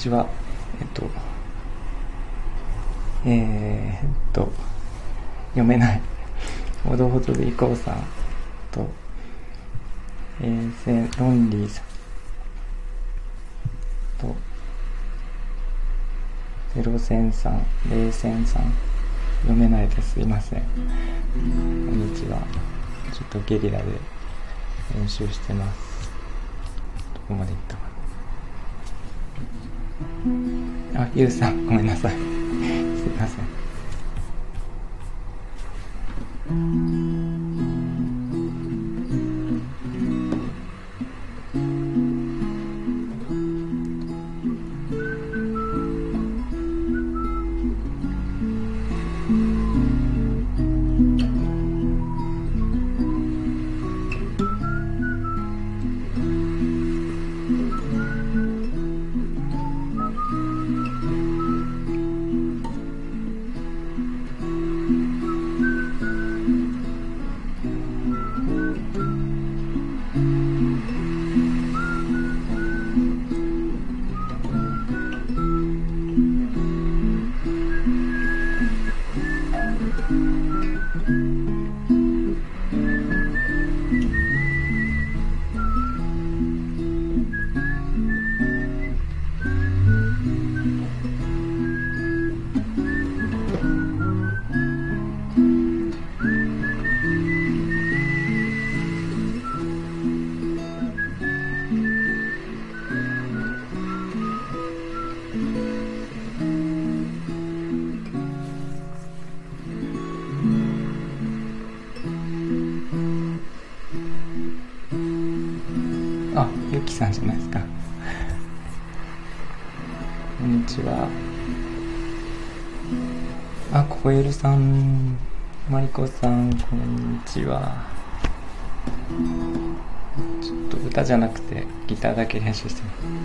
ちは。えっと、えー、っと、読めない。ほどほどでいこうさんと、えー、せロンリーさんと、ゼロ戦さん、冷戦さん、読めないです。すいません。こんにちは。ちょっとゲリラで練習してます。どこまで行ったかな。あ、ゆうさん、ごめんなさい。すいません。さんじゃないですか。こんにちは。あコエルさんマリコさんこんにちは。ちょっと歌じゃなくてギターだけ練習してます。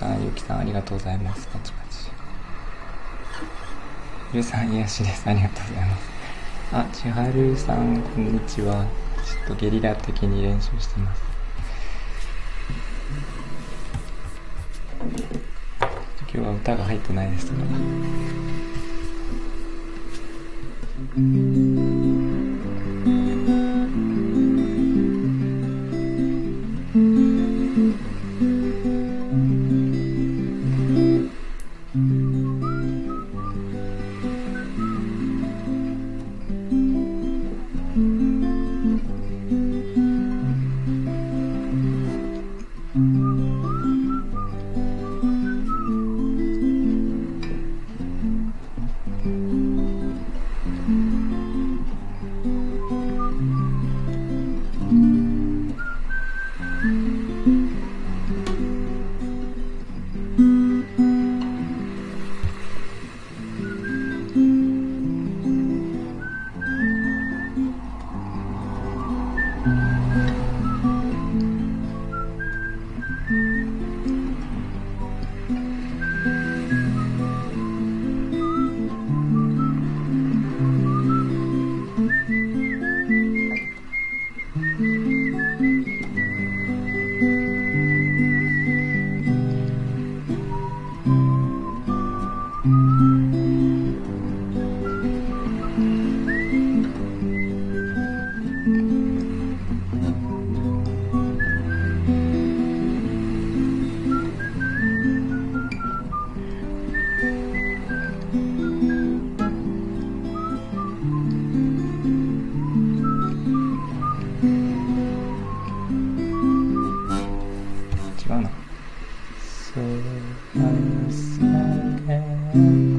さん、ゆきさん、ありがとうございます。パチパチ。ゆうさん、癒しです。ありがとうございます。あ、千春さん、こんにちは。ちょっとゲリラ的に練習してます。今日は歌が入ってないですから。So I'm scared.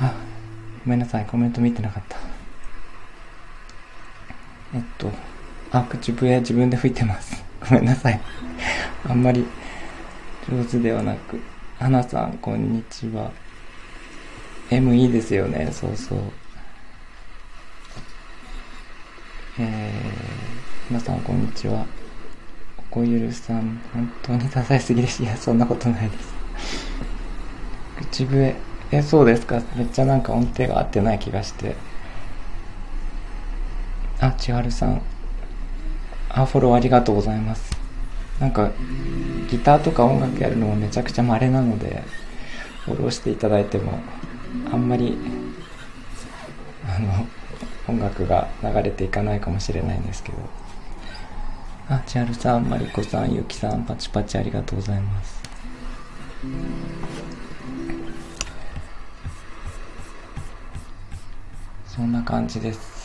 あ、ごめんなさい。コメント見てなかった。えっとあ口笛自分で吹いてます。ごめんなさい。あんまり上手ではなく花さんこんにちは。M いいですよね。そうそう。えー、皆さんこんにちは。おこゆるさん本当に支えすぎです。いやそんなことないです。口笛えそうですか？めっちゃなんか音程が合ってない気がして。あ千春さん。あフォローありがとうございます。なんかギターとか音楽やるのもめちゃくちゃ稀なのでフォローしていただいてもあんまりあの音楽が流れていかないかもしれないんですけど。あ千春さんまりこさんゆきさんパチパチありがとうございます。そんな感じです。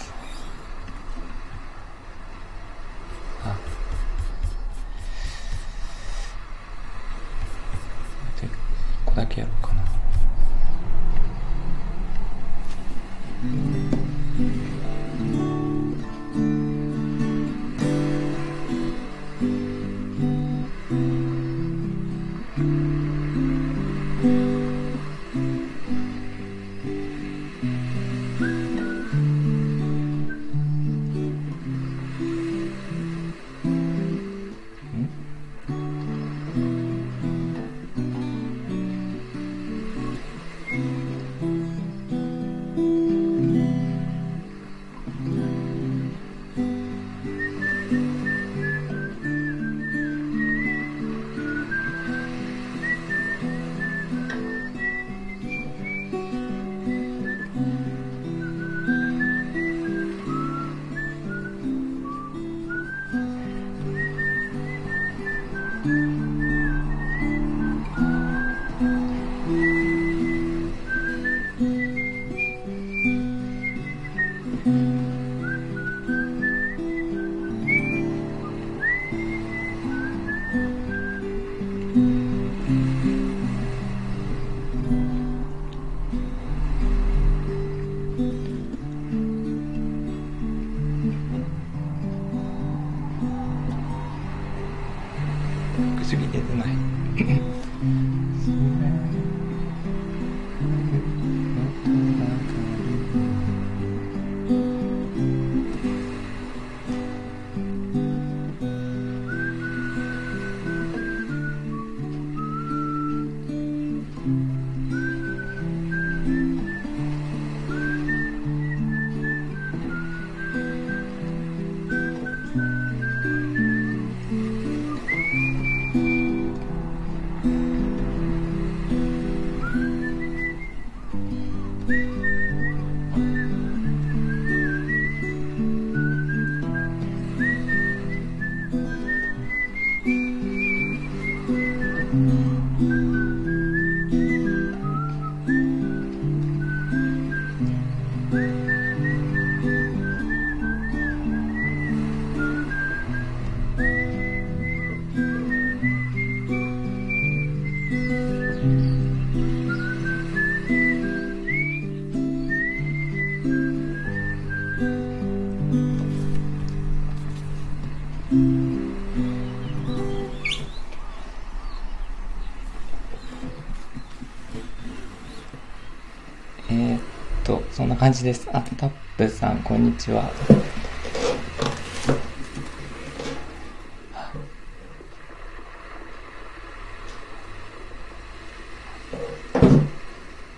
な感じです。あタップさんこんにちは。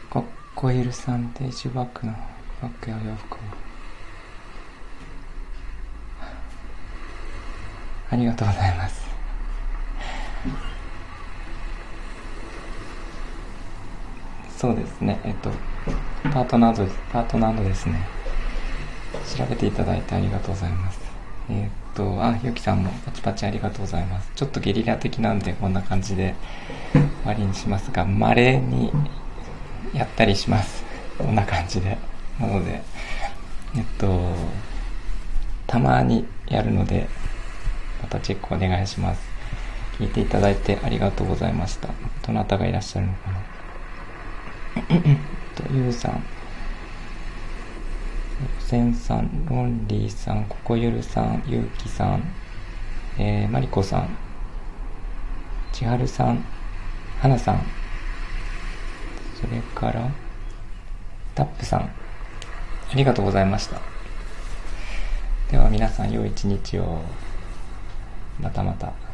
コッコイルさんテージバックのバックや洋服もありがとうございます。そうですね。えっとパートナードパートナードですね。調べていただいてありがとうございます。えっとあゆきさんもパチパチありがとうございます。ちょっとゲリラ的なんでこんな感じで終わりにしますが稀にやったりします。こんな感じで。なのでえっとたまにやるのでまたチェックお願いします。聞いていただいてありがとうございました。どなたがいらっしゃるのかな？とゆうさん。せんさんロンリーさんここゆるさんゆうきさんえー、まりこさん。ちはるさんはなさん。それからタップさん。ありがとうございました。では皆さん良い一日を。またまた。